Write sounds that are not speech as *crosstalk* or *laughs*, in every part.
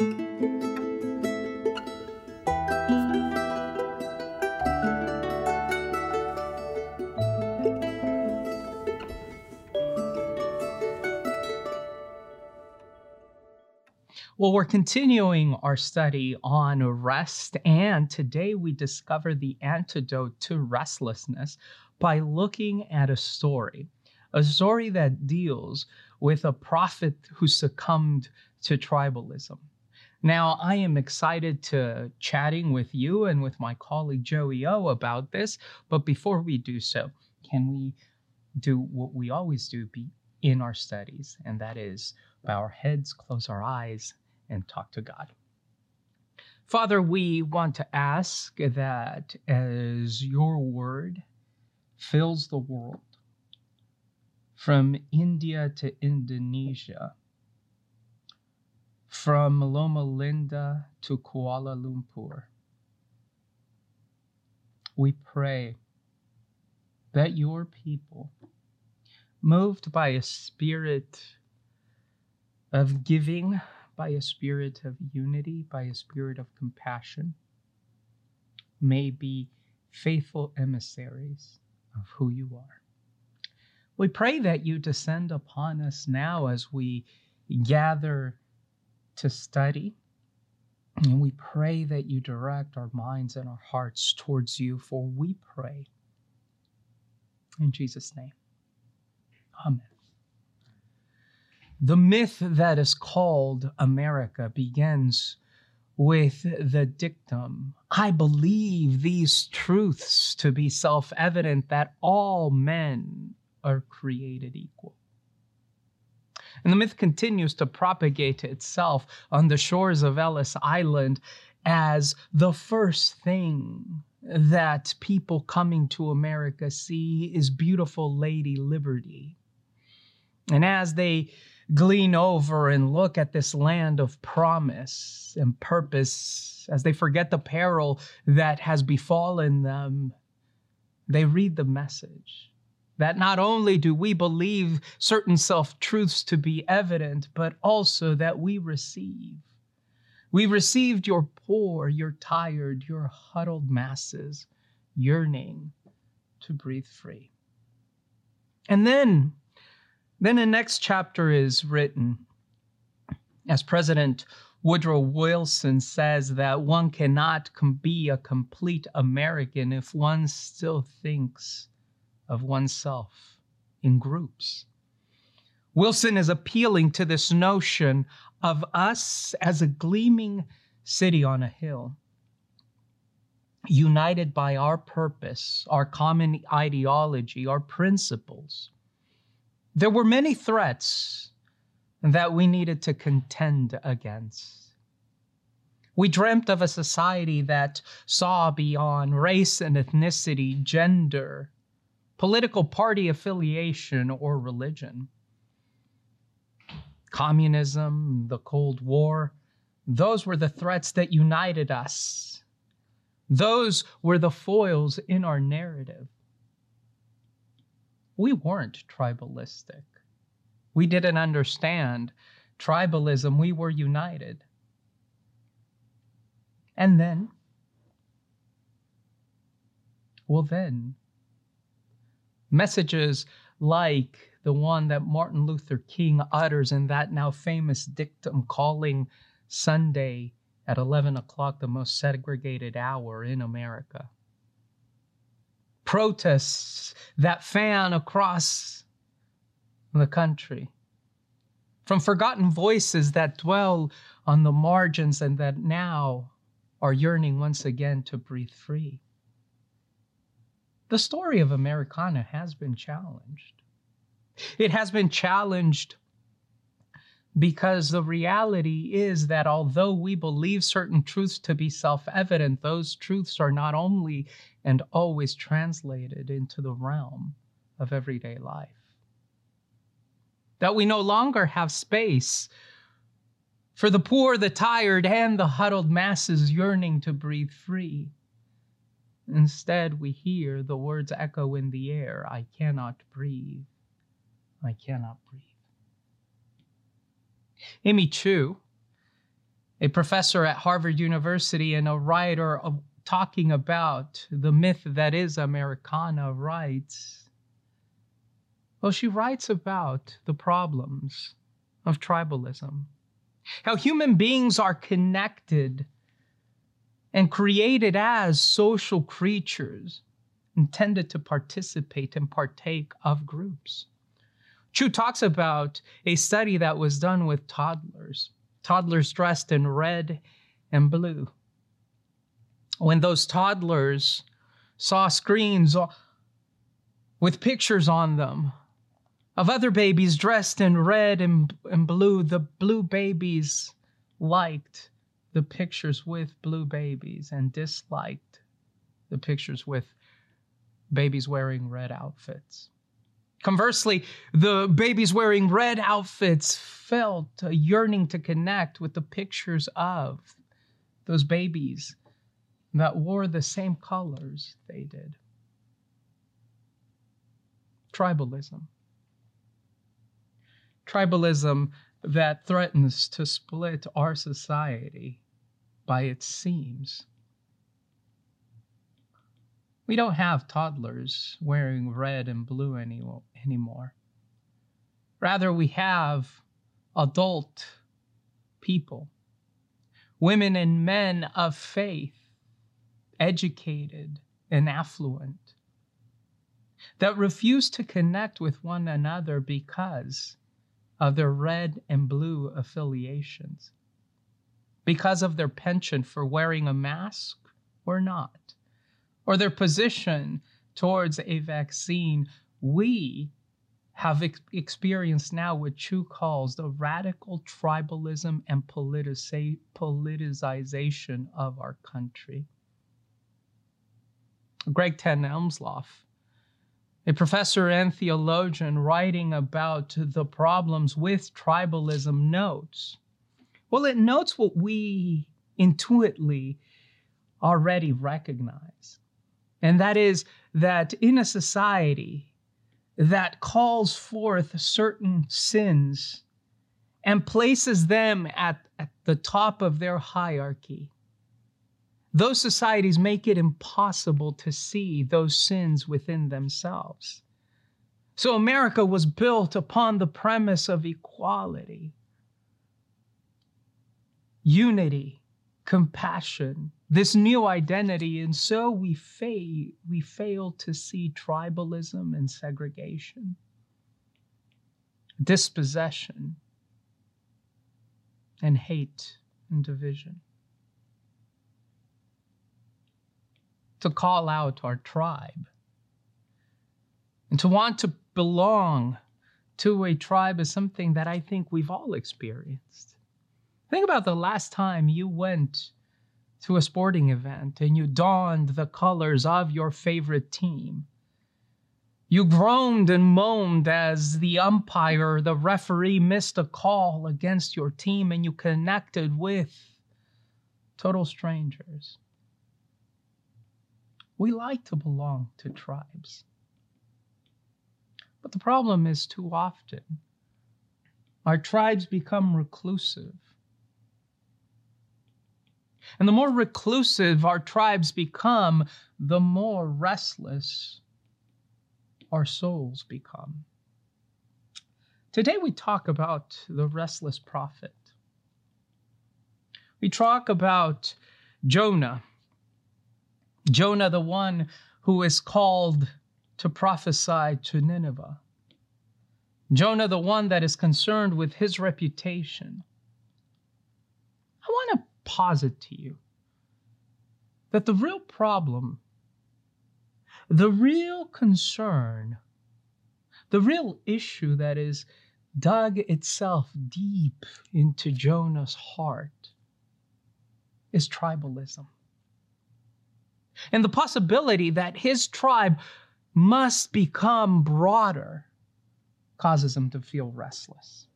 Well, we're continuing our study on rest, and today we discover the antidote to restlessness by looking at a story, a story that deals with a prophet who succumbed to tribalism. Now, I am excited to chatting with you and with my colleague Joey O about this, but before we do so, can we do what we always do in our studies, and that is bow our heads, close our eyes, and talk to God. Father, we want to ask that as your word fills the world, from India to Indonesia, from Loma Linda to Kuala Lumpur, we pray that your people, moved by a spirit of giving, by a spirit of unity, by a spirit of compassion, may be faithful emissaries of who you are. We pray that you descend upon us now as we gather to study. And we pray that you direct our minds and our hearts towards you, for we pray. In Jesus' name, Amen. The myth that is called America begins with the dictum I believe these truths to be self evident that all men are created equal. And the myth continues to propagate itself on the shores of Ellis Island as the first thing that people coming to America see is beautiful Lady Liberty. And as they glean over and look at this land of promise and purpose as they forget the peril that has befallen them. They read the message that not only do we believe certain self truths to be evident, but also that we receive. We received your poor, your tired, your huddled masses yearning to breathe free. And then then the next chapter is written as President Woodrow Wilson says that one cannot be a complete American if one still thinks of oneself in groups. Wilson is appealing to this notion of us as a gleaming city on a hill, united by our purpose, our common ideology, our principles. There were many threats that we needed to contend against. We dreamt of a society that saw beyond race and ethnicity, gender, political party affiliation, or religion. Communism, the Cold War, those were the threats that united us. Those were the foils in our narrative we weren't tribalistic. We didn't understand tribalism. We were united. And then, well, then, messages like the one that Martin Luther King utters in that now famous dictum calling Sunday at 11 o'clock the most segregated hour in America protests that fan across the country, from forgotten voices that dwell on the margins and that now are yearning once again to breathe free. The story of Americana has been challenged. It has been challenged because the reality is that although we believe certain truths to be self evident, those truths are not only and always translated into the realm of everyday life. That we no longer have space for the poor, the tired, and the huddled masses yearning to breathe free. Instead, we hear the words echo in the air I cannot breathe. I cannot breathe. Amy Chua a professor at Harvard University and a writer of, talking about the myth that is Americana writes. Well, she writes about the problems of tribalism, how human beings are connected and created as social creatures intended to participate and partake of groups. Chua talks about a study that was done with toddlers, toddlers dressed in red and blue. When those toddlers saw screens with pictures on them of other babies dressed in red and, and blue, the blue babies liked the pictures with blue babies and disliked the pictures with babies wearing red outfits. Conversely, the babies wearing red outfits felt a yearning to connect with the pictures of those babies that wore the same colors they did. Tribalism. Tribalism that threatens to split our society by its seams. We don't have toddlers wearing red and blue any, anymore. Rather, we have adult people, women and men of faith, educated and affluent, that refuse to connect with one another because of their red and blue affiliations, because of their penchant for wearing a mask or not or their position towards a vaccine, we have ex- experienced now what Chua calls the radical tribalism and politiza- politicization of our country. Greg Ten Elshof, a professor and theologian writing about the problems with tribalism, notes. Well, it notes what we intuitively already recognize and that is that in a society that calls forth certain sins and places them at, at the top of their hierarchy, those societies make it impossible to see those sins within themselves. So America was built upon the premise of equality, unity, compassion, this new identity, and so we, fa- we fail to see tribalism and segregation, dispossession, and hate and division. To call out our tribe and to want to belong to a tribe is something that I think we've all experienced. Think about the last time you went to a sporting event and you donned the colors of your favorite team. You groaned and moaned as the umpire, the referee missed a call against your team and you connected with total strangers. We like to belong to tribes. But the problem is too often our tribes become reclusive and the more reclusive our tribes become, the more restless our souls become. Today we talk about the restless prophet. We talk about Jonah. Jonah, the one who is called to prophesy to Nineveh. Jonah, the one that is concerned with his reputation. I want to posit to you that the real problem, the real concern, the real issue that is dug itself deep into Jonah's heart is tribalism. And the possibility that his tribe must become broader causes him to feel restless.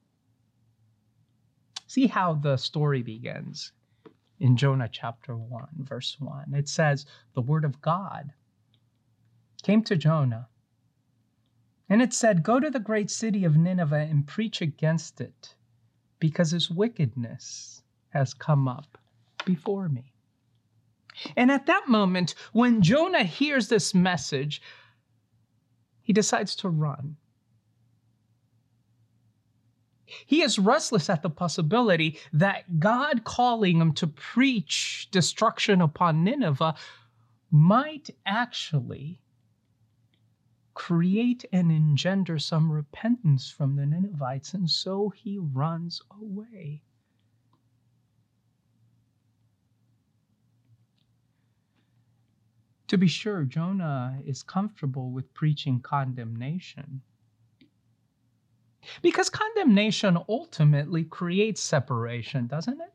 See how the story begins in Jonah chapter 1, verse 1. It says, The word of God came to Jonah, and it said, Go to the great city of Nineveh and preach against it, because its wickedness has come up before me. And at that moment, when Jonah hears this message, he decides to run. He is restless at the possibility that God calling him to preach destruction upon Nineveh might actually create and engender some repentance from the Ninevites, and so he runs away. To be sure, Jonah is comfortable with preaching condemnation. Because condemnation ultimately creates separation, doesn't it?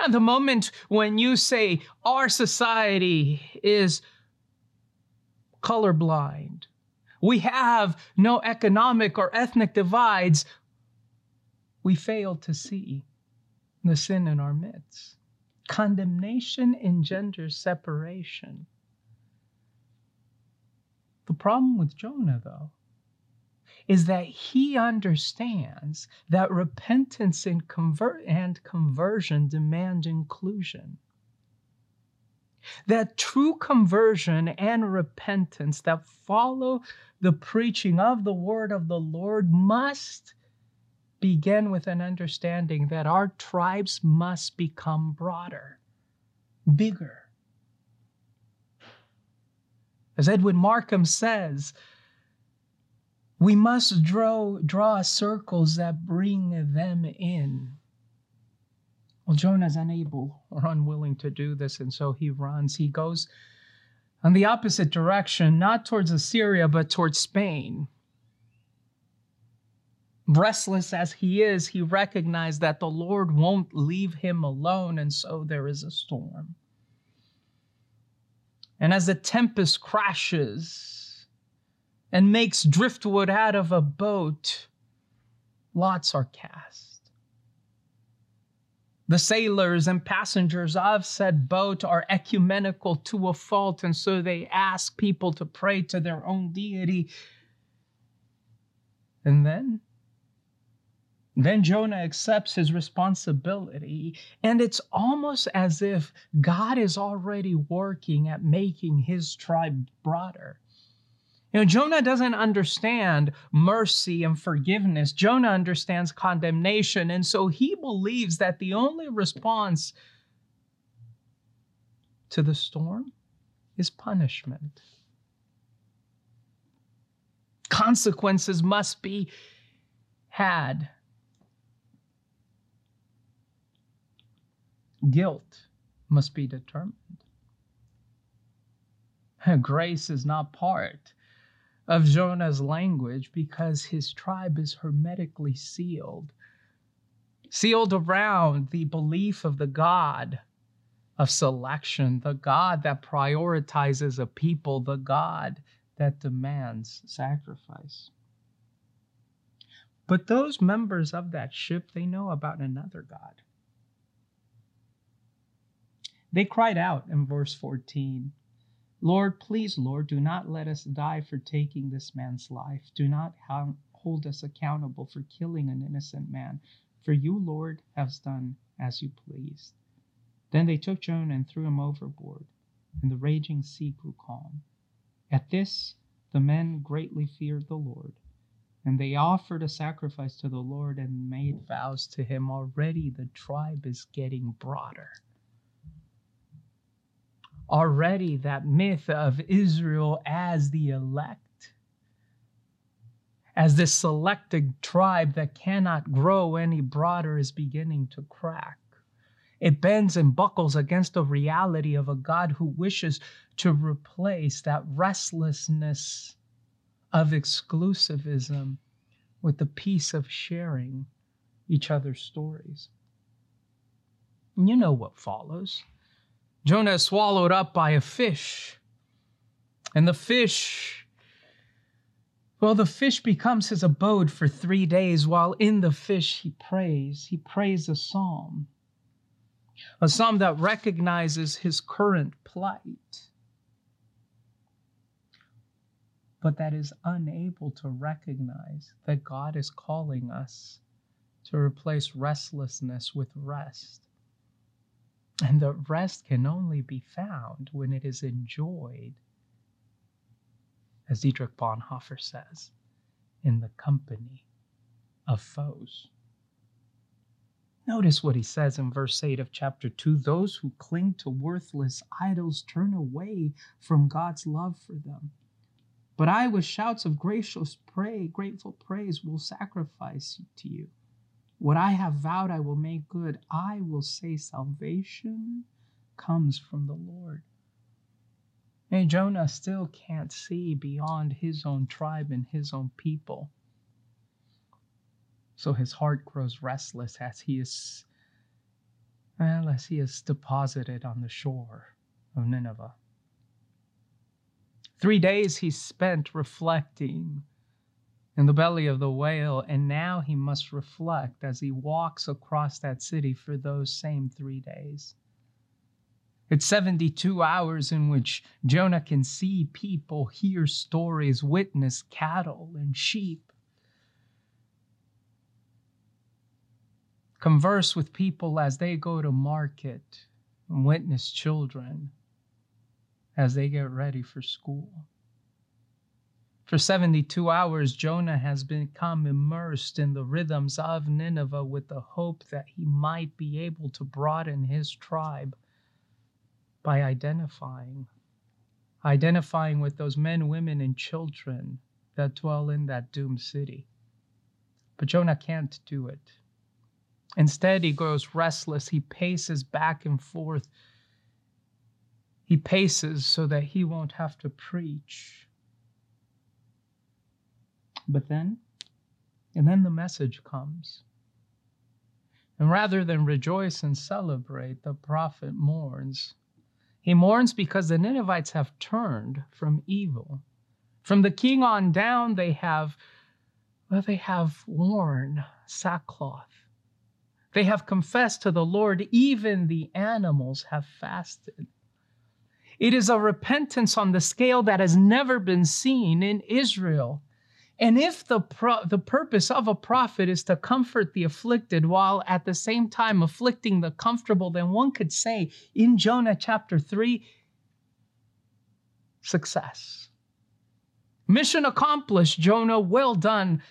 At the moment when you say our society is colorblind, we have no economic or ethnic divides, we fail to see the sin in our midst. Condemnation engenders separation. The problem with Jonah, though, is that he understands that repentance and, convert- and conversion demand inclusion. That true conversion and repentance that follow the preaching of the word of the Lord must begin with an understanding that our tribes must become broader, bigger. As Edwin Markham says, we must draw, draw circles that bring them in. Well, Jonah is unable or unwilling to do this, and so he runs. He goes on the opposite direction, not towards Assyria, but towards Spain. Restless as he is, he recognized that the Lord won't leave him alone, and so there is a storm. And as the tempest crashes, and makes driftwood out of a boat, lots are cast. The sailors and passengers of said boat are ecumenical to a fault, and so they ask people to pray to their own deity. And then, then Jonah accepts his responsibility, and it's almost as if God is already working at making his tribe broader. You know, Jonah doesn't understand mercy and forgiveness. Jonah understands condemnation. And so he believes that the only response to the storm is punishment. Consequences must be had. Guilt must be determined. *laughs* Grace is not part of Jonah's language because his tribe is hermetically sealed, sealed around the belief of the God of selection, the God that prioritizes a people, the God that demands sacrifice. But those members of that ship, they know about another God. They cried out in verse 14 Lord, please, Lord, do not let us die for taking this man's life. Do not hold us accountable for killing an innocent man, for you, Lord, have done as you pleased. Then they took Jonah and threw him overboard, and the raging sea grew calm. At this, the men greatly feared the Lord, and they offered a sacrifice to the Lord and made vows to him. Already the tribe is getting broader already that myth of Israel as the elect, as this selected tribe that cannot grow any broader, is beginning to crack. It bends and buckles against the reality of a God who wishes to replace that restlessness of exclusivism with the peace of sharing each other's stories. You know what follows. Jonah is swallowed up by a fish. And the fish, well, the fish becomes his abode for three days. While in the fish, he prays. He prays a psalm, a psalm that recognizes his current plight, but that is unable to recognize that God is calling us to replace restlessness with rest. And the rest can only be found when it is enjoyed, as Dietrich Bonhoeffer says, in the company of foes. Notice what he says in verse 8 of chapter 2 those who cling to worthless idols turn away from God's love for them. But I, with shouts of gracious pray, grateful praise, will sacrifice to you. What I have vowed I will make good. I will say salvation comes from the Lord. And Jonah still can't see beyond his own tribe and his own people. So his heart grows restless as he is well, as he is deposited on the shore of Nineveh. Three days he spent reflecting in the belly of the whale, and now he must reflect as he walks across that city for those same three days. It's 72 hours in which Jonah can see people, hear stories, witness cattle and sheep. Converse with people as they go to market, and witness children as they get ready for school. For 72 hours, Jonah has become immersed in the rhythms of Nineveh with the hope that he might be able to broaden his tribe by identifying, identifying with those men, women, and children that dwell in that doomed city. But Jonah can't do it. Instead, he grows restless. He paces back and forth. He paces so that he won't have to preach but then, and then the message comes. And rather than rejoice and celebrate, the prophet mourns. He mourns because the Ninevites have turned from evil. From the king on down, they have, well, they have worn sackcloth. They have confessed to the Lord, even the animals have fasted. It is a repentance on the scale that has never been seen in Israel. And if the, pro- the purpose of a prophet is to comfort the afflicted while at the same time afflicting the comfortable, then one could say in Jonah chapter 3 success. Mission accomplished, Jonah. Well done,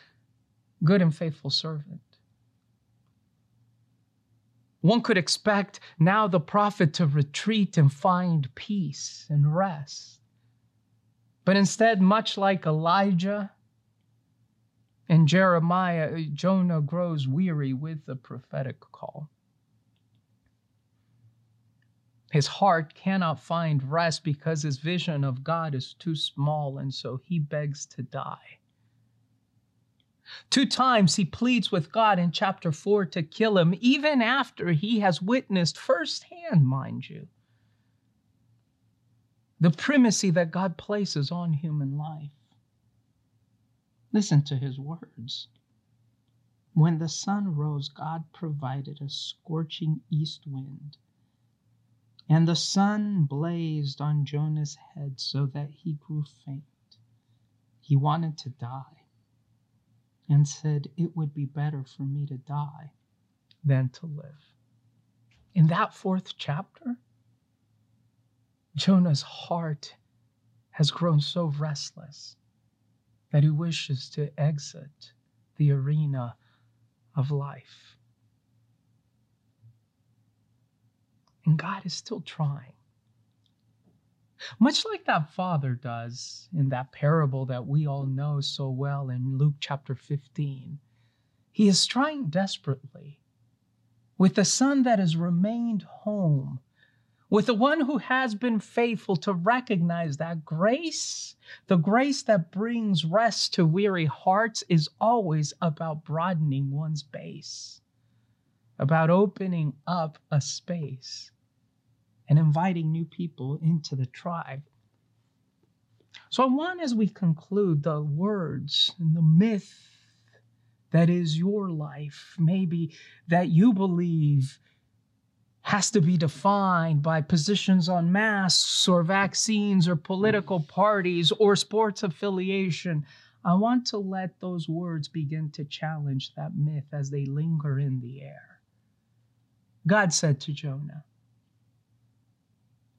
good and faithful servant. One could expect now the prophet to retreat and find peace and rest. But instead, much like Elijah, and Jeremiah, uh, Jonah grows weary with the prophetic call. His heart cannot find rest because his vision of God is too small, and so he begs to die. Two times he pleads with God in chapter 4 to kill him, even after he has witnessed firsthand, mind you, the primacy that God places on human life. Listen to his words. When the sun rose, God provided a scorching east wind, and the sun blazed on Jonah's head so that he grew faint. He wanted to die and said, It would be better for me to die than to live. In that fourth chapter, Jonah's heart has grown so restless that he wishes to exit the arena of life. And God is still trying. Much like that father does in that parable that we all know so well in Luke chapter 15, he is trying desperately with the son that has remained home with the one who has been faithful to recognize that grace, the grace that brings rest to weary hearts, is always about broadening one's base, about opening up a space and inviting new people into the tribe. So I want, as we conclude, the words and the myth that is your life, maybe that you believe has to be defined by positions on masks or vaccines or political parties or sports affiliation. I want to let those words begin to challenge that myth as they linger in the air. God said to Jonah,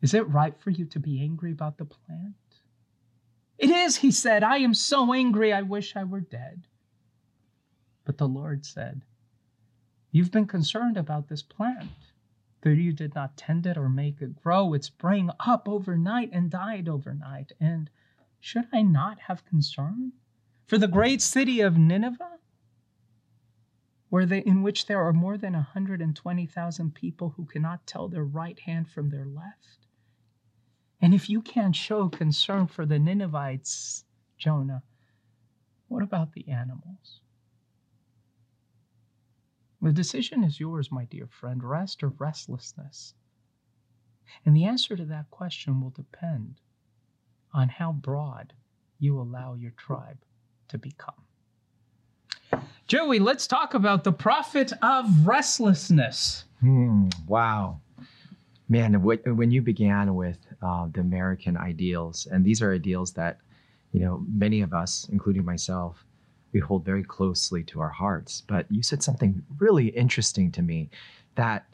Is it right for you to be angry about the plant? It is, he said. I am so angry, I wish I were dead. But the Lord said, You've been concerned about this plant, you did not tend it or make it grow. It sprang up overnight and died overnight. And should I not have concern for the great city of Nineveh, where they, in which there are more than 120,000 people who cannot tell their right hand from their left? And if you can't show concern for the Ninevites, Jonah, what about the animals? The decision is yours, my dear friend rest or restlessness. And the answer to that question will depend on how broad you allow your tribe to become. Joey, let's talk about the prophet of restlessness. Hmm, wow. Man, when you began with uh, the American ideals, and these are ideals that, you know, many of us, including myself, we hold very closely to our hearts. But you said something really interesting to me that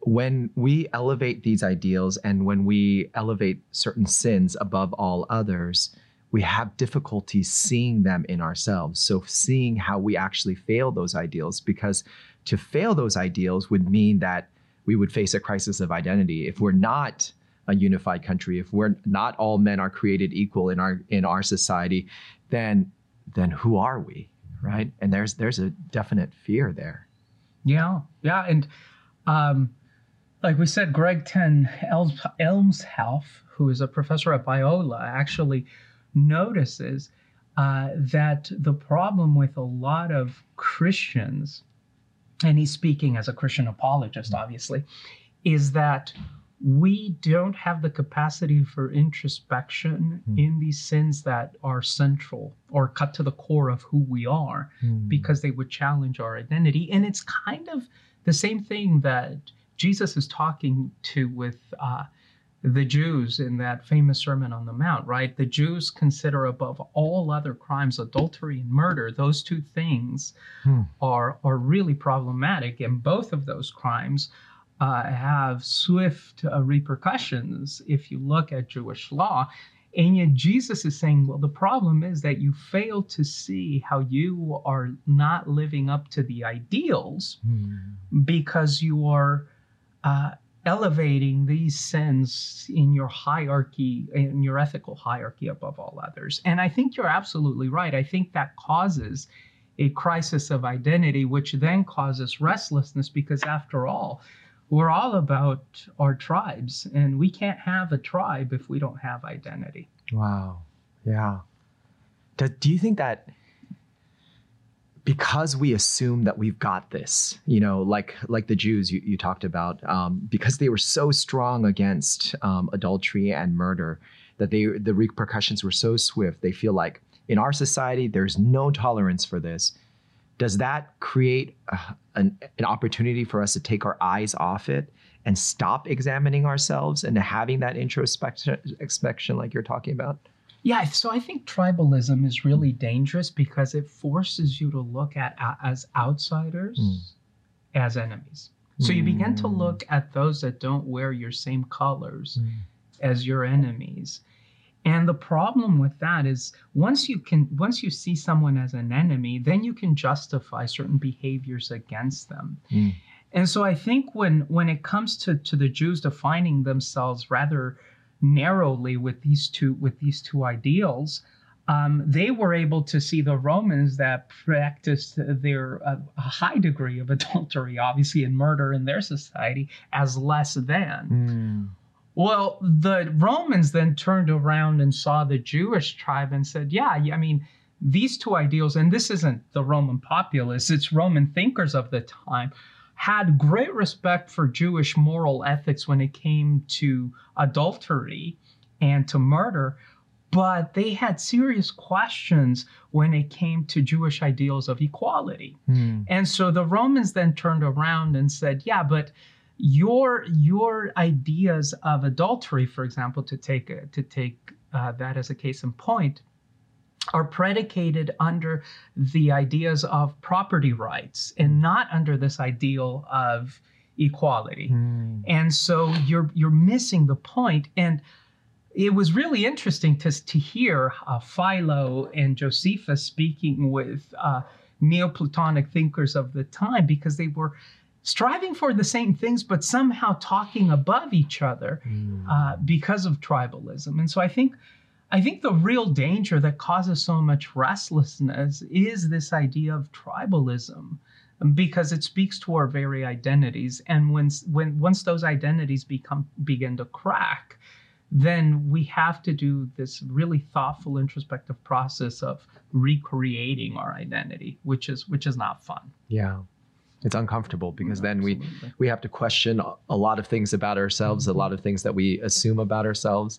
when we elevate these ideals and when we elevate certain sins above all others, we have difficulty seeing them in ourselves. So, seeing how we actually fail those ideals, because to fail those ideals would mean that we would face a crisis of identity. If we're not a unified country, if we're not all men are created equal in our in our society, then then who are we, right? And there's there's a definite fear there. Yeah, yeah, and um, like we said, Greg Ten Elms, Elmshouse, who is a professor at Biola, actually notices uh, that the problem with a lot of Christians, and he's speaking as a Christian apologist, obviously, is that we don't have the capacity for introspection mm. in these sins that are central or cut to the core of who we are mm. because they would challenge our identity. And it's kind of the same thing that Jesus is talking to with uh, the Jews in that famous Sermon on the Mount, right? The Jews consider above all other crimes adultery and murder. Those two things mm. are, are really problematic. And both of those crimes uh, have swift uh, repercussions if you look at Jewish law. And yet Jesus is saying, well, the problem is that you fail to see how you are not living up to the ideals mm. because you are uh, elevating these sins in your hierarchy, in your ethical hierarchy above all others. And I think you're absolutely right. I think that causes a crisis of identity, which then causes restlessness because, after all, we're all about our tribes, and we can't have a tribe if we don't have identity. Wow. Yeah. Do, do you think that because we assume that we've got this, you know, like like the Jews you, you talked about, um, because they were so strong against um, adultery and murder, that they the repercussions were so swift. They feel like in our society there's no tolerance for this, does that create a, an, an opportunity for us to take our eyes off it and stop examining ourselves and having that introspection like you're talking about? Yeah, so I think tribalism is really dangerous because it forces you to look at as outsiders mm. as enemies. So you begin to hmm. look at those that don't wear your same colors mm. as your enemies. And the problem with that is once you can once you see someone as an enemy, then you can justify certain behaviors against them. Mm. And so I think when when it comes to, to the Jews defining themselves rather narrowly with these two with these two ideals, um, they were able to see the Romans that practiced their uh, a high degree of *laughs* adultery, obviously, and murder in their society as less than. Mm. Well, the Romans then turned around and saw the Jewish tribe and said, yeah, I mean, these two ideals, and this isn't the Roman populace, it's Roman thinkers of the time, had great respect for Jewish moral ethics when it came to adultery and to murder, but they had serious questions when it came to Jewish ideals of equality. Mm. And so the Romans then turned around and said, yeah, but your your ideas of adultery, for example, to take to take uh, that as a case in point, are predicated under the ideas of property rights and not under this ideal of equality. Mm. And so you're you're missing the point. And it was really interesting to, to hear uh, Philo and Josephus speaking with uh, Neoplatonic thinkers of the time because they were striving for the same things, but somehow talking above each other Mm. uh, because of tribalism. And so I think I think the real danger that causes so much restlessness is this idea of tribalism because it speaks to our very identities and when when once those identities become begin to crack then we have to do this really thoughtful introspective process of recreating our identity which is which is not fun yeah. It's uncomfortable because mm, then we Absolutely. we have to question a lot of things about ourselves, a mm-hmm. lot of things that we assume about ourselves.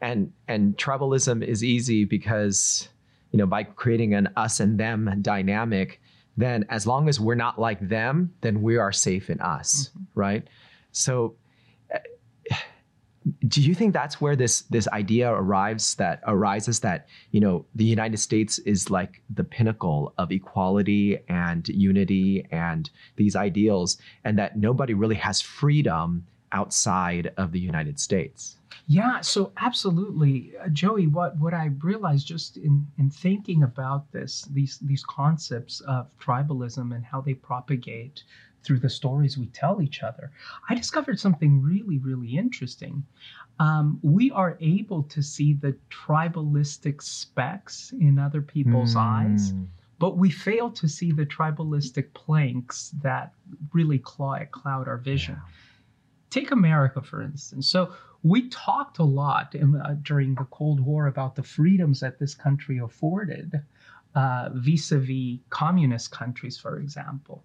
And and tribalism is easy because you know by creating an us and them dynamic, then as long as we're not like them, then we are safe in us, mm-hmm. right? So do you think that's where this this idea arrives that arises that you know the United States is like the pinnacle of equality and unity and these ideals and that nobody really has freedom outside of the United States Yeah, so absolutely, uh, Joey. What what I realized just in in thinking about this, these these concepts of tribalism and how they propagate through the stories we tell each other, I discovered something really really interesting. Um, we are able to see the tribalistic specks in other people's eyes, Mm. but we fail to see the tribalistic planks that really cloud, cloud our vision take America, for instance. So we talked a lot in, uh, during the Cold War about the freedoms that this country afforded uh, vis-a-vis communist countries, for example.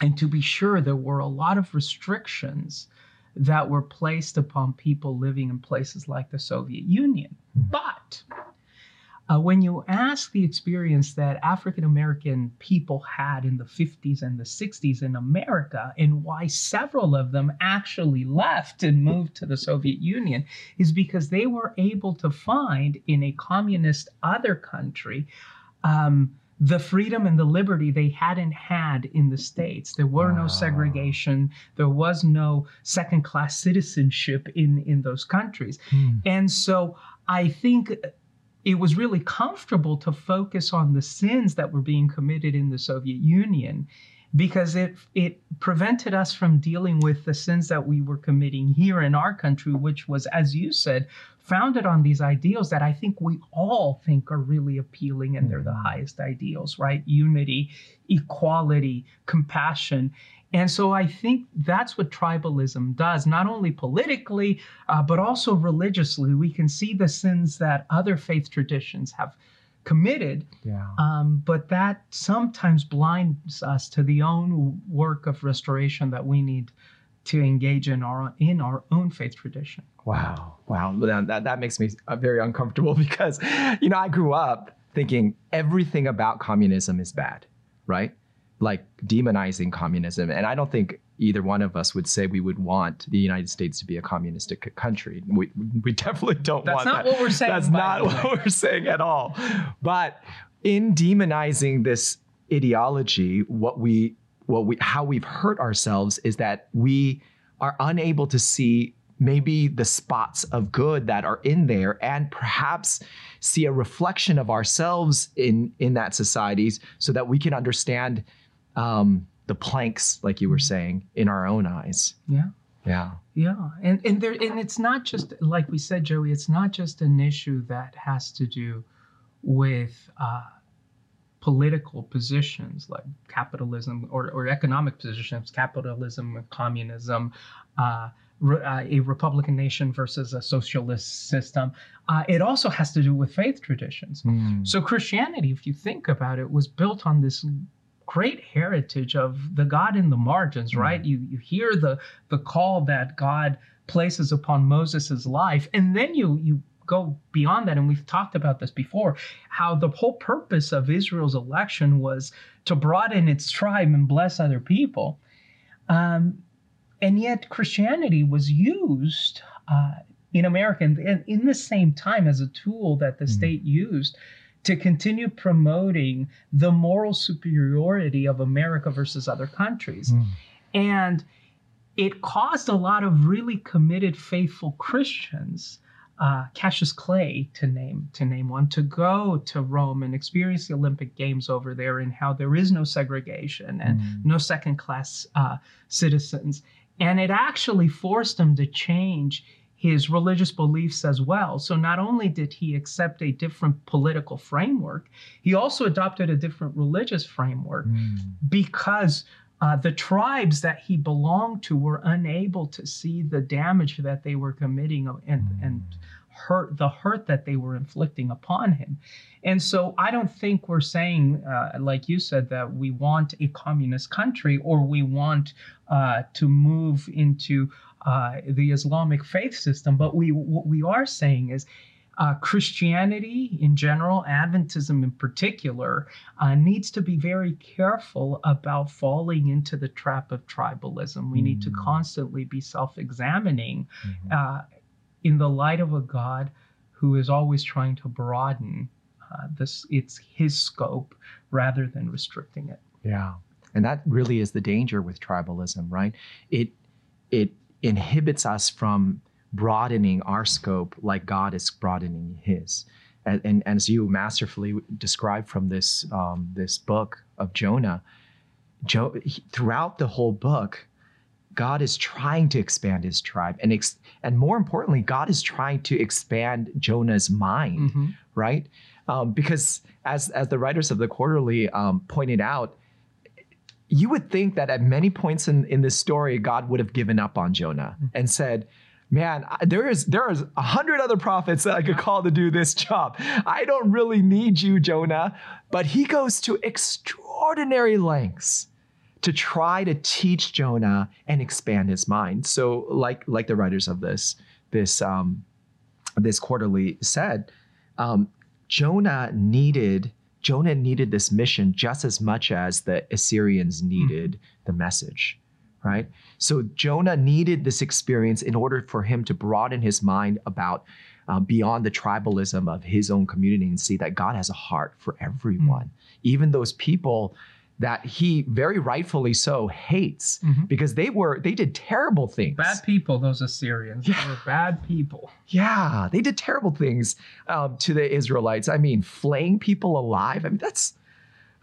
And to be sure, there were a lot of restrictions that were placed upon people living in places like the Soviet Union. But uh, when you ask the experience that African American people had in the 50s and the 60s in America and why several of them actually left and moved to the Soviet Union, is because they were able to find in a communist other country. Um, the freedom and the liberty they hadn't had in the States. There were Wow. no segregation. There was no second class citizenship in, in those countries. Mm. And so I think it was really comfortable to focus on the sins that were being committed in the Soviet Union because it it prevented us from dealing with the sins that we were committing here in our country which was as you said founded on these ideals that I think we all think are really appealing and they're the Mhm. highest ideals right unity equality compassion and so I think that's what tribalism does, not only politically, uh, but also religiously. We can see the sins that other faith traditions have committed, yeah um, but that sometimes blinds us to the own work of restoration that we need to engage in our in our own faith tradition. Wow. Wow. That, that, that makes me uh, very uncomfortable *laughs* because, you know, I grew up thinking everything about communism is bad, right? Like demonizing communism. And I don't think either one of us would say we would want the United States to be a communistic country. We, we definitely don't That's want not what we're saying. That's not what we're saying at all. But in demonizing this ideology, what we what we how we've hurt ourselves is that we are unable to see maybe the spots of good that are in there and perhaps see a reflection of ourselves in in that societies so that we can understand um, the planks like you were saying in our own eyes Yeah. yeah Yeah, and and there and it's not just like we said, Joey. It's not just an issue that has to do with uh, political positions like capitalism or, or economic positions, capitalism, communism, uh, re- uh, a Republican nation versus a socialist system. Uh, it also has to do with faith traditions. So Christianity, if you think about it, was built on this great heritage of the God in the margins, right? You you hear the the call that God places upon Moses' life, and then you you go beyond that, and we've talked about this before, how the whole purpose of Israel's election was to broaden its tribe and bless other people. Um, and yet Christianity was used uh, in America in, in the same time as a tool that the Mhm. state used to continue promoting the moral superiority of America versus other countries. Mm. And it caused a lot of really committed, faithful Christians, uh, Cassius Clay to name to name one, to go to Rome and experience the Olympic Games over there, and how there is no segregation and Mm. no second class uh, citizens. And it actually forced him to change his religious beliefs as well. So not only did he accept a different political framework, he also adopted a different religious framework Mm. because uh, the tribes that he belonged to were unable to see the damage that they were committing and, and hurt the hurt that they were inflicting upon him. And so I don't think we're saying, uh, like you said, that we want a communist country or we want uh, to move into uh, the Islamic faith system. But we what we are saying is uh, Christianity in general, Adventism in particular, uh, needs to be very careful about falling into the trap of tribalism. We need to Mm. constantly be self examining Mhm. uh, in the light of a God who is always trying to broaden uh, this it's his scope rather than restricting it. Yeah. And that really is the danger with tribalism, right? It it inhibits us from broadening our scope like God is broadening his. And, and, and as you masterfully described from this um, this book of Jonah, jo- throughout the whole book, God is trying to expand his tribe, and ex- and more importantly, God is trying to expand Jonah's mind Mhm. right? Um, because as as the writers of the quarterly um, pointed out, you would think that at many points in, in this story, God would have given up on Jonah and said, Man, there is there is a hundred other prophets that I could call to do this job. I don't really need you, Jonah. But he goes to extraordinary lengths to try to teach Jonah and expand his mind. So, like like the writers of this this um, this quarterly said, um, Jonah needed Jonah needed this mission just as much as the Assyrians needed the message, right? So Jonah needed this experience in order for him to broaden his mind about uh, beyond the tribalism of his own community and see that God has a heart for everyone, even those people that he very rightfully so hates Mhm. because they were they did terrible things. Bad people, those Assyrians. Yeah. They were bad people. Yeah, they did terrible things um, to the Israelites. I mean, flaying people alive. I mean, that's,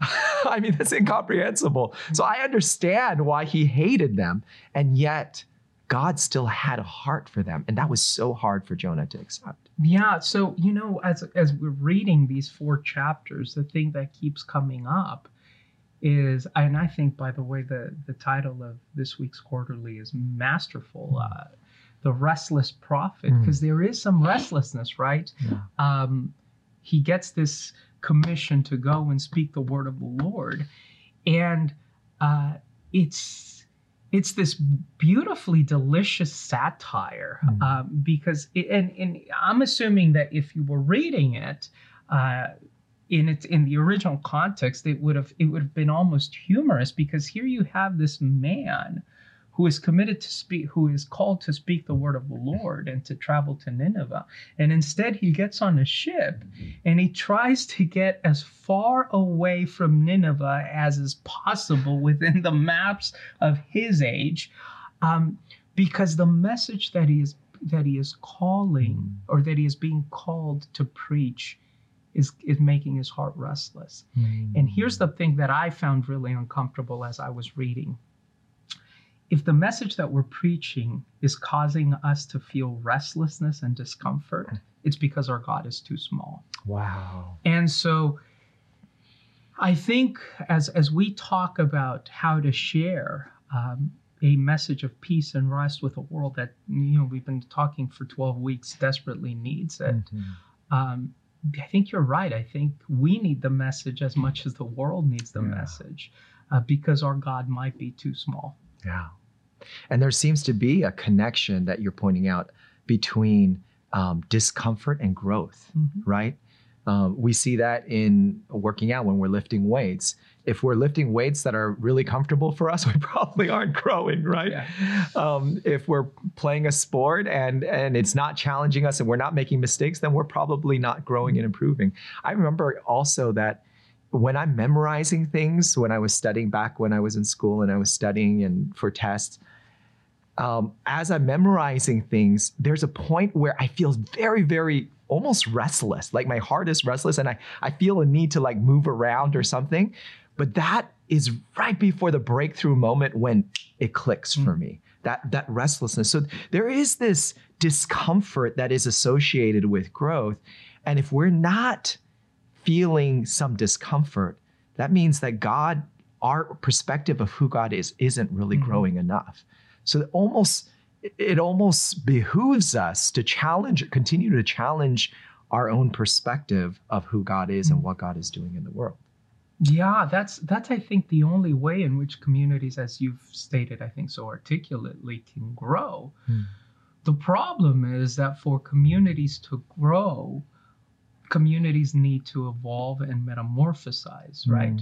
*laughs* I mean, that's incomprehensible. So I understand why he hated them, and yet God still had a heart for them, and that was so hard for Jonah to accept. Yeah, so you know, as as we're reading these four chapters, the thing that keeps coming up is, and I think, by the way, the the title of this week's quarterly is masterful. Uh, the restless prophet, Mm. because there is some restlessness, right? Yeah. Um, he gets this commission to go and speak the word of the Lord, and uh, it's it's this beautifully delicious satire Mm. um, because it, and and I'm assuming that if you were reading it. Uh, in its in the original context, it would have it would have been almost humorous because here you have this man who is committed to speak, who is called to speak the word of the Lord and to travel to Nineveh, and instead he gets on a ship and he tries to get as far away from Nineveh as is possible within the maps of his age, um, because the message that he is that he is calling or that he is being called to preach is is making his heart restless. And here's the thing that I found really uncomfortable as I was reading. If the message that we're preaching is causing us to feel restlessness and discomfort, it's because our God is too small. wow. And so I think as, as we talk about how to share um, a message of peace and rest with a world that, you know, we've been talking for 12 weeks desperately needs it, Mhm. um, I think you're right. I think we need the message as much as the world needs the Yeah. message uh, because our God might be too small. Yeah. And there seems to be a connection that you're pointing out between um, discomfort and growth. right? Um, we see that in working out when we're lifting weights. If we're lifting weights that are really comfortable for us, *laughs* we probably aren't growing, right? Yeah. Um, if we're playing a sport and and it's not challenging us and we're not making mistakes, then we're probably not growing and improving. I remember also that when I'm memorizing things, when I was studying back when I was in school and I was studying and for tests, um, as I'm memorizing things, there's a point where I feel very, very almost restless. Like my heart is restless and I, I feel a need to like move around or something. But that is right before the breakthrough moment when it clicks for me. That that restlessness. So there is this discomfort that is associated with growth. And if we're not feeling some discomfort, that means that God, our perspective of who God is, isn't really Mhm. growing enough. So it almost it almost behooves us to challenge, continue to challenge our own perspective of who God is and what God is doing in the world. Yeah, that's that's I think the only way in which communities, as you've stated, I think so articulately, can grow. Hmm. The problem is that for communities to grow, communities need to evolve and metamorphosize, right?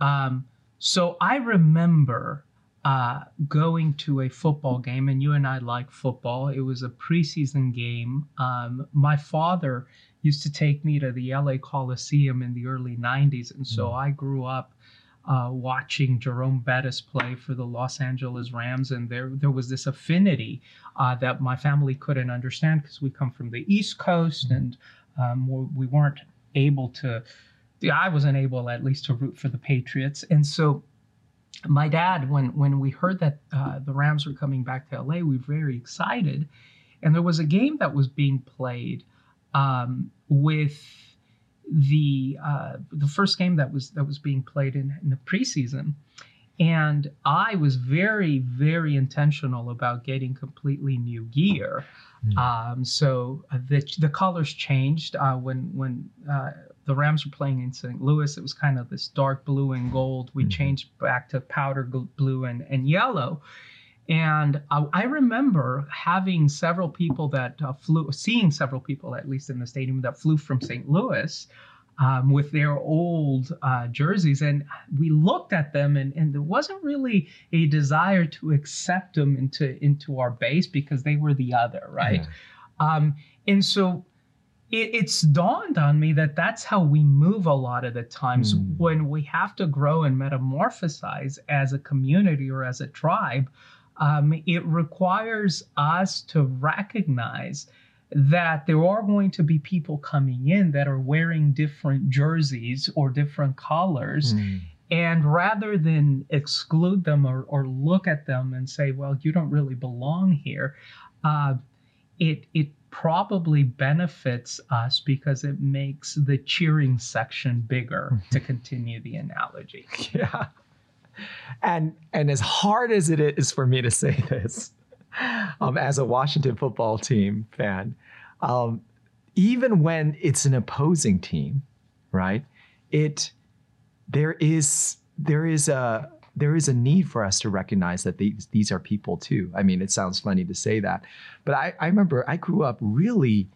Um, so I remember uh, going to a football game, and you and I like football. It was a preseason game. Um, my father used to take me to the LA Coliseum in the early 90s, and so Mm. I grew up. Uh, watching Jerome Bettis play for the Los Angeles Rams, and there there was this affinity uh, that my family couldn't understand because we come from the East Coast Mhm. and um, we we weren't able to. I wasn't able at least to root for the Patriots, and so my dad, when when we heard that uh, the Rams were coming back to LA, we were very excited, and there was a game that was being played um, with the uh, the first game that was that was being played in, in the preseason. And I was very, very intentional about getting completely new gear. Mm. Um, so uh, the the colors changed uh, when when uh, the Rams were playing in St. Louis. It was kind of this dark blue and gold. We Mhm. changed back to powder blue and, and yellow. And I, I remember having several people that uh, flew, seeing several people at least in the stadium that flew from St. Louis um, with their old uh, jerseys. And we looked at them, and, and there wasn't really a desire to accept them into, into our base because they were the other, right? Yeah. Um, and so it, it's dawned on me that that's how we move a lot of the times Mm. when we have to grow and metamorphosize as a community or as a tribe. Um, it requires us to recognize that there are going to be people coming in that are wearing different jerseys or different colors. Mm. And rather than exclude them or, or look at them and say, well, you don't really belong here, uh, it, it probably benefits us because it makes the cheering section bigger, to continue the analogy. *laughs* Yeah. And and as hard as it is for me to say *laughs* this, um, as a Washington football team fan, um, even when it's an opposing team, right? It there is there is a there is a need for us to recognize that these these are people too. I mean, it sounds funny to say that, but I, I remember I grew up really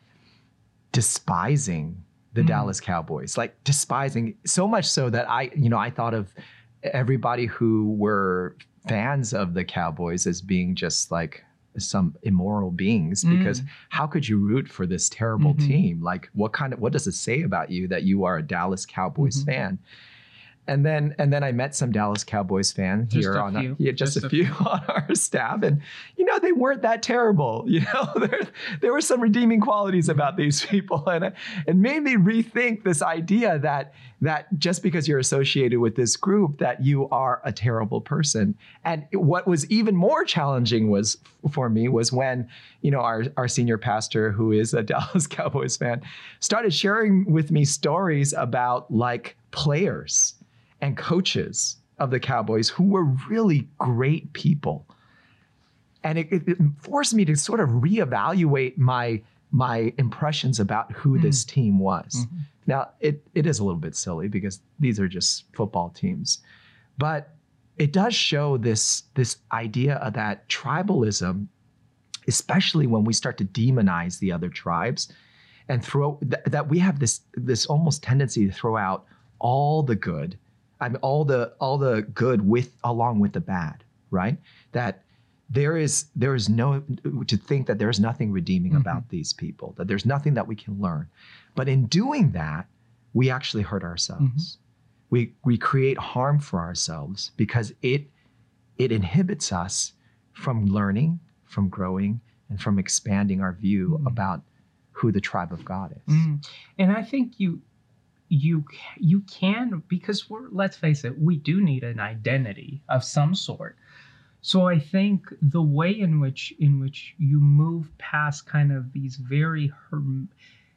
despising the Mm. Dallas Cowboys, like despising so much so that I, you know, I thought of everybody who were fans of the Cowboys as being just like some immoral beings because Mm. how could you root for this terrible Mhm. team like what kind of what does it say about you that you are a Dallas Cowboys Mhm. fan and then and then I met some Dallas Cowboys fans Just here on uh, few. Our, yeah just, Just a a *laughs* few. on our staff. And you know they weren't that terrible *laughs* you know? There there were some redeeming qualities about these people. And uh, it made me rethink this idea that that just because you're associated with this group that you are a terrible person. And what was even more challenging was for me was when you know our, our senior pastor who is a *laughs* dallas cowboys fan started sharing with me stories about like players and coaches of the cowboys who were really great people and it, it, it forced me to sort of reevaluate my my impressions about who Mm. this team was Mhm. now, it, it is a little bit silly because these are just football teams, but it does show this, this idea of that tribalism, especially when we start to demonize the other tribes and throw th- that we have this, this almost tendency to throw out all the good. I mean, all the all the good with along with the bad, right? That there is there is no to think that there's nothing redeeming Mhm. about these people, that there's nothing that we can learn. But in doing that, we actually hurt ourselves. We we create harm for ourselves because it it inhibits us from learning, from growing, and from expanding our view Mhm. about who the tribe of God is. Mm. And I think you you you can because we're let's face it, we do need an identity of some sort. So I think the way in which in which you move past kind of these very herm-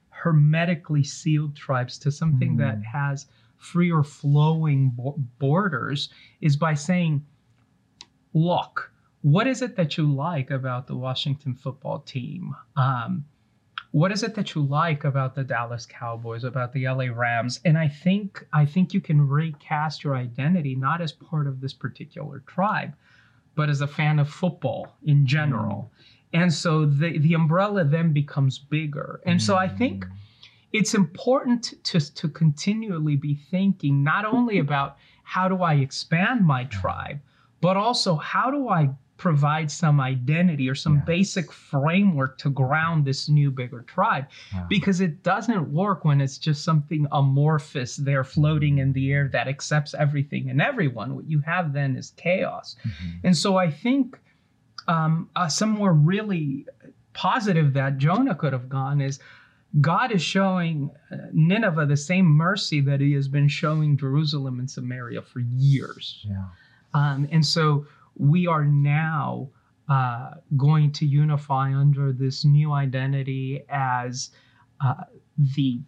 hermetically sealed tribes to something Mm. that has free or flowing bo- borders is by saying, look, what is it that you like about the Washington football team? Um, what is it that you like about the Dallas Cowboys, about the LA Rams? And I think I think you can recast your identity not as part of this particular tribe, but as a fan of football in general. And so the the umbrella then becomes bigger. And so I think Mm. it's important to to continually be thinking not only about how do I expand my tribe, but also how do I provide some identity or some Yes. basic framework to ground this new bigger tribe Wow. because it doesn't work when it's just something amorphous there floating in the air that accepts everything and everyone what you have then is chaos Mhm. and so I think um, uh, somewhere really positive that Jonah could have gone is God is showing uh, Nineveh the same mercy that he has been showing Jerusalem and Samaria for years. Yeah. Um, and so we are now uh, going to unify under this new identity as uh, the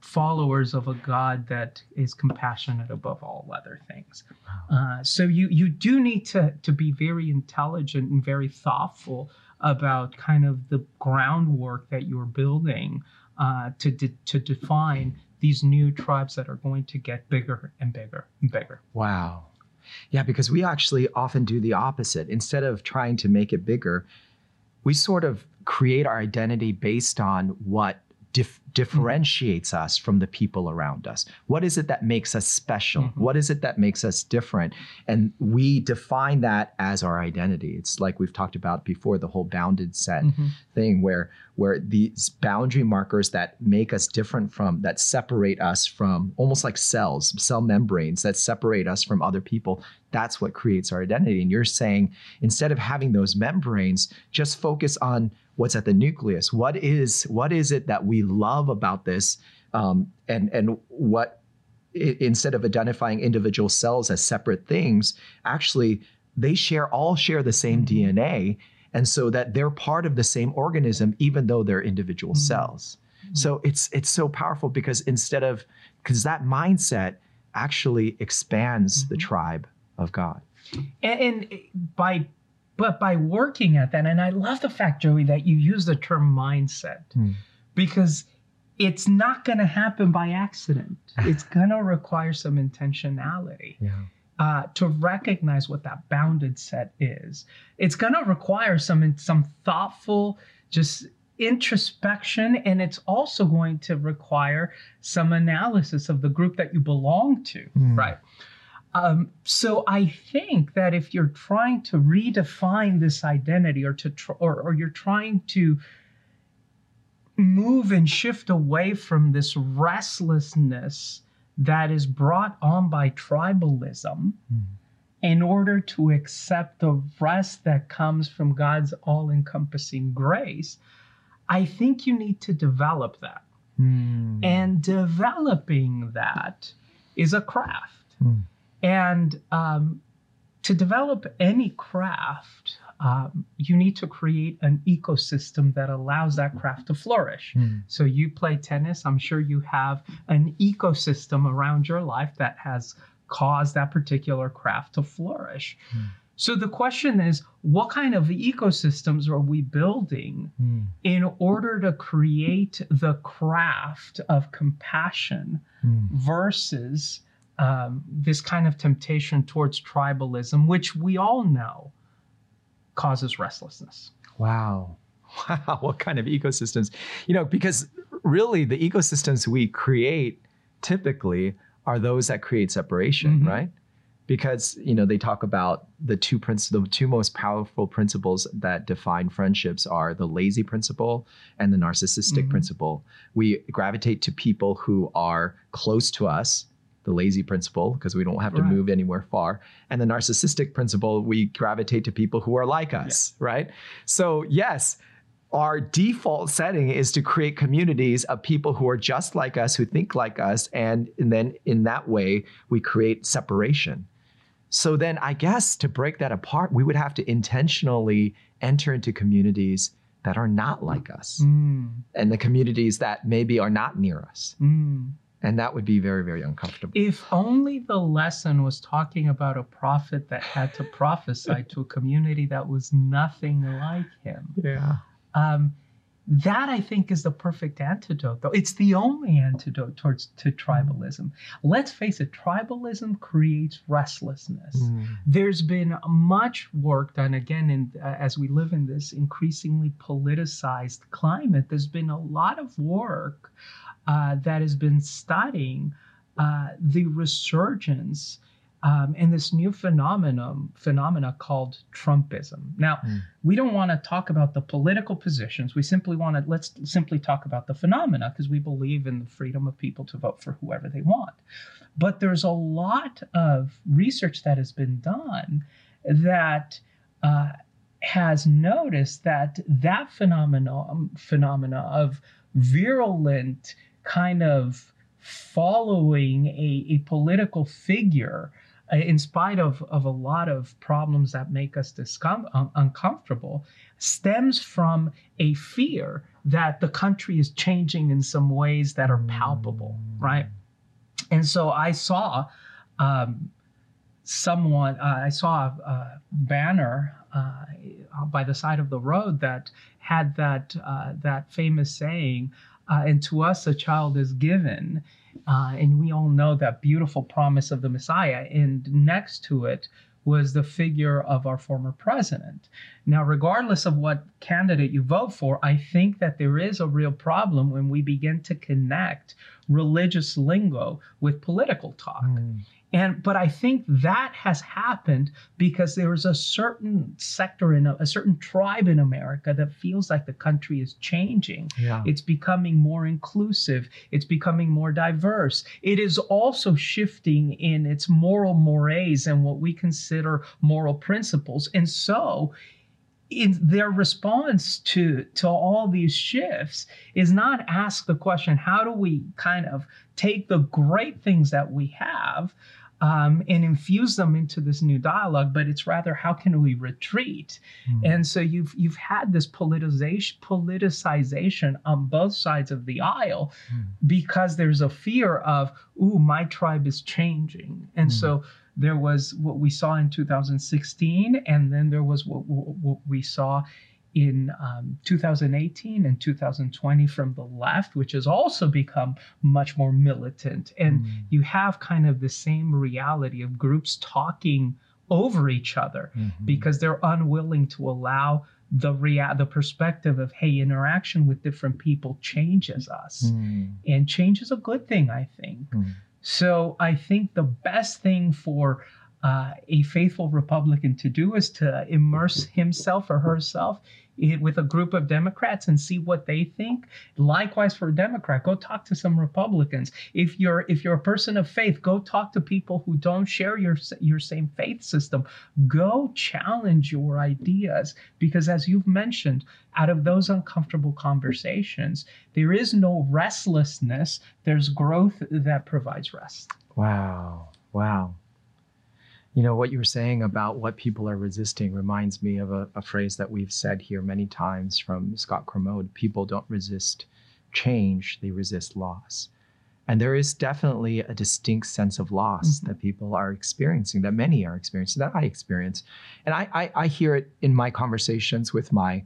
followers of a God that is compassionate above all other things. Uh, so you you do need to to be very intelligent and very thoughtful about kind of the groundwork that you're building uh, to de- to define these new tribes that are going to get bigger and bigger and bigger. Wow. Yeah, because we actually often do the opposite. Instead of trying to make it bigger, we sort of create our identity based on what dif- differentiates us from the people around us. What is it that makes us special? Mhm. What is it that makes us different? And we define that as our identity. It's like we've talked about before the whole bounded set Mhm. thing where where these boundary markers that make us different from that separate us from almost like cells cell membranes that separate us from other people that's what creates our identity and you're saying instead of having those membranes just focus on what's at the nucleus what is what is it that we love about this um, and and what instead of identifying individual cells as separate things actually they share all share the same Mhm. dna and so that they're part of the same organism even though they're individual Mhm. cells so it's it's so powerful because instead of because that mindset actually expands the Mhm. tribe of god and, and by but by working at that and i love the fact joey that you use the term mindset Hmm. because it's not going to happen by accident. *sighs* It's going to require some intentionality yeah. uh, to recognize what that bounded set is. It's going to require some some thoughtful just introspection and it's also going to require some analysis of the group that you belong to. Hmm. right um, so I think that if you're trying to redefine this identity, or to tr- or, or you're trying to move and shift away from this restlessness that is brought on by tribalism, Hmm. in order to accept the rest that comes from God's all-encompassing grace, I think you need to develop that. Hmm. And developing that is a craft. Hmm. And um, to develop any craft, um, you need to create an ecosystem that allows that craft to flourish. Hmm. So you play tennis, I'm sure you have an ecosystem around your life that has caused that particular craft to flourish. Hmm. So the question is, what kind of ecosystems are we building Hmm. in order to create the craft of compassion Hmm. versus um, this kind of temptation towards tribalism, which we all know causes restlessness. Wow. *laughs* Wow. What kind of ecosystems? You know, because really the ecosystems we create typically are those that create separation, Mhm. right? Because you know they talk about the two princi- the two most powerful principles that define friendships are the lazy principle and the narcissistic Mhm. principle. We gravitate to people who are close to us, the lazy principle, because we don't have to Right. move anywhere far, and the narcissistic principle, we gravitate to people who are like us, right? So yes, our default setting is to create communities of people who are just like us, who think like us, and, and then in that way we create separation. So then I guess to break that apart, we would have to intentionally enter into communities that are not like us Mm, and the communities that maybe are not near us. mm. And that would be very, very uncomfortable. If only the lesson was talking about a prophet that had to prophesy *laughs* to a community that was nothing like him. yeah. Um, that I think is the perfect antidote, though. It's the only antidote towards to tribalism. Let's face it, tribalism creates restlessness. Mm. There's been much work done again, in, uh, as we live in this increasingly politicized climate. There's been a lot of work uh, that has been studying uh, the resurgence um, and this new phenomenon phenomena called Trumpism. Now, Mm. we don't want to talk about the political positions. We simply want to let's simply talk about the phenomena because we believe in the freedom of people to vote for whoever they want. But there's a lot of research that has been done that uh, has noticed that that phenomenon phenomena of virulent kind of following a, a political figure uh, in spite of, of a lot of problems that make us discom- un- uncomfortable stems from a fear that the country is changing in some ways that are palpable right? And so i saw um, someone uh, i saw a, a banner uh, by the side of the road that had that uh, that famous saying uh, and to us a child is given uh, and we all know that beautiful promise of the messiah and next to it was the figure of our former president now regardless of what candidate you vote for i think that there is a real problem when we begin to connect religious lingo with political talk Mm. And but i think that has happened because there is a certain sector in a, a certain tribe in america that feels like the country is changing. Yeah. it's becoming more inclusive. It's becoming more diverse. It is also shifting in its moral mores and what we consider moral principles. And so in their response to to all these shifts is not ask the question how do we kind of take the great things that we have um, and infuse them into this new dialogue but it's rather how can we retreat Mm. and so you've you've had this politicization politicization on both sides of the aisle Mm. because there's a fear of ooh my tribe is changing and Mm. so there was what we saw in 2016 and then there was what, what, we saw in um, 2018 and 2020 from the left which has also become much more militant and Mm. you have kind of the same reality of groups talking over each other Mhm. because they're unwilling to allow the rea- the perspective of hey interaction with different people changes us Mm. and change is a good thing i think Mm. So i think the best thing for uh, a faithful republican to do is to immerse himself or herself with a group of democrats and see what they think. Likewise for a democrat go talk to some republicans. If you're if you're a person of faith go talk to people who don't share your your same faith system. Go challenge your ideas because as you've mentioned out of those uncomfortable conversations there is no restlessness. There's growth that provides rest. Wow. Wow. You know, what you were saying about what people are resisting reminds me of a, a phrase that we've said here many times from Scott Cormode people don't resist change, they resist loss. And there is definitely a distinct sense of loss Mhm. that people are experiencing, that many are experiencing, that I experience. And I, I, I hear it in my conversations with my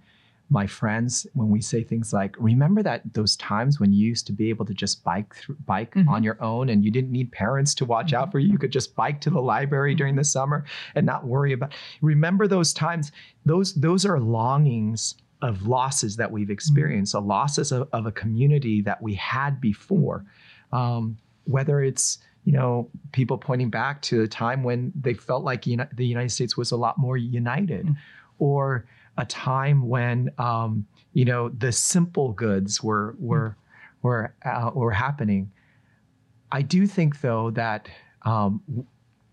my friends when we say things like, "Remember that those times when you used to be able to just bike through, bike Mhm. on your own, and you didn't need parents to watch out for you. You could just bike to the library during the summer and not worry about." Remember those times? Those those are longings of losses that we've experienced, a losses of, of a community that we had before. Um, whether it's you know, people pointing back to a time when they felt like uni- the United States was a lot more united, Mm. or a time when, um, you know, the simple goods were were were uh, were happening. I do think, though, that um,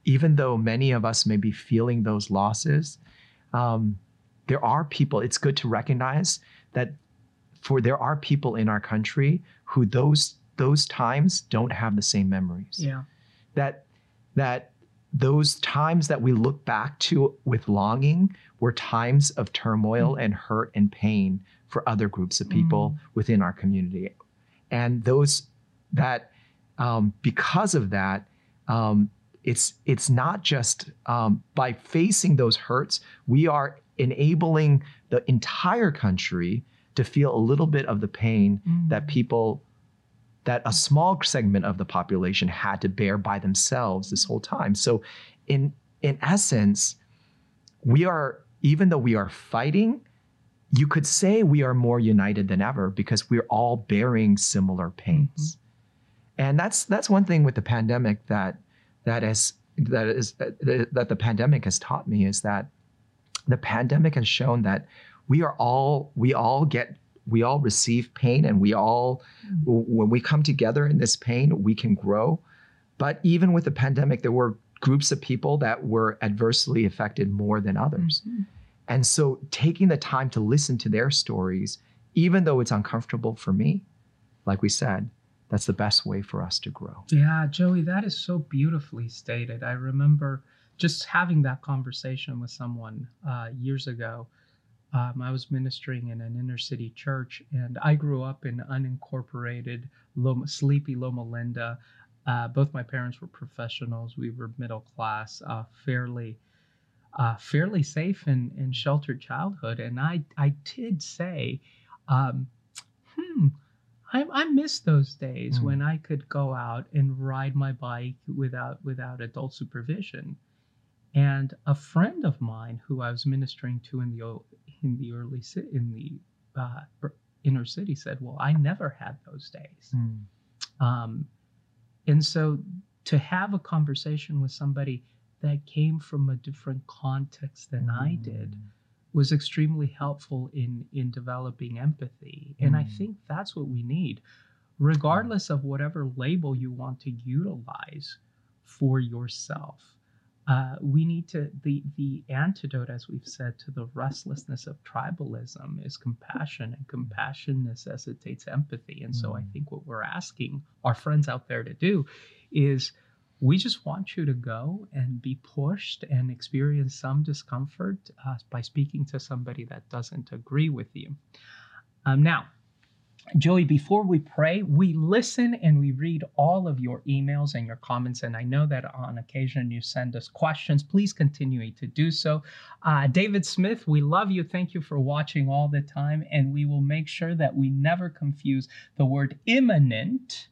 even though many of us may be feeling those losses, um, there are people. It's good to recognize that for there are people in our country who those those times don't have the same memories Yeah. that that those times that we look back to with longing were times of turmoil and hurt and pain for other groups of people within our community. And those that um, because of that um, it's it's not just um, by facing those hurts we are enabling the entire country to feel a little bit of the pain Mm. that people that a small segment of the population had to bear by themselves this whole time. So in in essence we are even though we are fighting you could say we are more united than ever because we're all bearing similar pains. Mm-hmm. And that's that's one thing with the pandemic that that is that is that the pandemic has taught me is that the pandemic has shown that we are all we all get we all receive pain and we all when we come together in this pain we can grow but even with the pandemic there were groups of people that were adversely affected more than others Mhm. and so taking the time to listen to their stories even though it's uncomfortable for me like we said that's the best way for us to grow Yeah, Joey, that is so beautifully stated. I remember just having that conversation with someone uh, years ago. Um, I was ministering in an inner city church, and I grew up in unincorporated Loma, sleepy Loma Linda. Uh, both my parents were professionals. We were middle class, uh, fairly, uh, fairly safe and, and sheltered childhood. And I, I did say, um, hmm, I, I miss those days Mm. when I could go out and ride my bike without without adult supervision. And a friend of mine who I was ministering to in the in the early in the uh, er- inner city said, "Well, I never had those days." Um, and so to have a conversation with somebody that came from a different context than I did was extremely helpful in in developing empathy and i Mm. think that's what we need regardless of whatever label you want to utilize for yourself uh, we need to the the antidote as we've said to the restlessness of tribalism is compassion and compassion necessitates empathy and so i Mm. think what we're asking our friends out there to do is we just want you to go and be pushed and experience some discomfort uh, by speaking to somebody that doesn't agree with you. Um, now, Joey, before we pray, we listen and we read all of your emails and your comments. And I know that on occasion you send us questions. Please continue to do so. Uh, David Smith, we love you. Thank you for watching all the time. And we will make sure that we never confuse the word immanent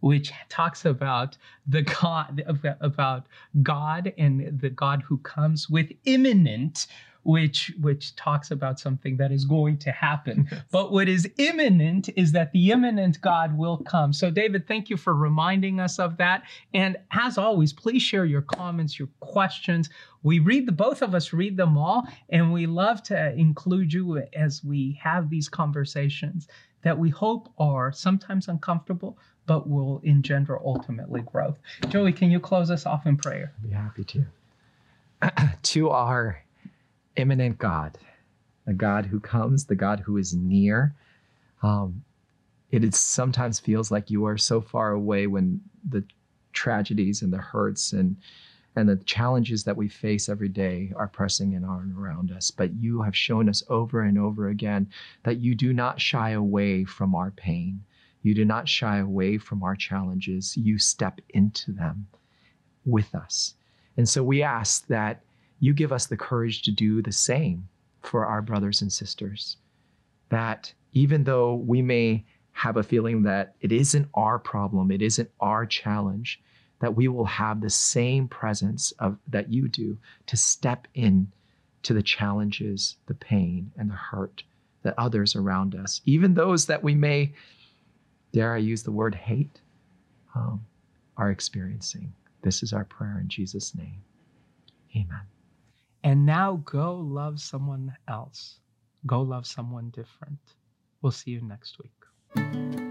which talks about the God about God and the God who comes with imminent, which which talks about something that is going to happen. But what is imminent is that the immanent God will come. So David, thank you for reminding us of that. And as always, please share your comments, your questions. We read the both of us read them all, and we love to include you as we have these conversations that we hope are sometimes uncomfortable, but will engender ultimately growth. Joey, can you close us off in prayer? I'd be happy to. *clears throat* to our immanent God, the God who comes, the God who is near. Um, it is sometimes feels like you are so far away when the tragedies and the hurts and and the challenges that we face every day are pressing in on around us. But you have shown us over and over again that you do not shy away from our pain. You do not shy away from our challenges. You step into them with us. And so we ask that you give us the courage to do the same for our brothers and sisters. That even though we may have a feeling that it isn't our problem, it isn't our challenge, that we will have the same presence of that you do to step in to the challenges, the pain, and the hurt that others around us, even those that we may, dare I use the word hate, um, are experiencing. This is our prayer in Jesus' name. Amen. And now go love someone else. Go love someone different. We'll see you next week.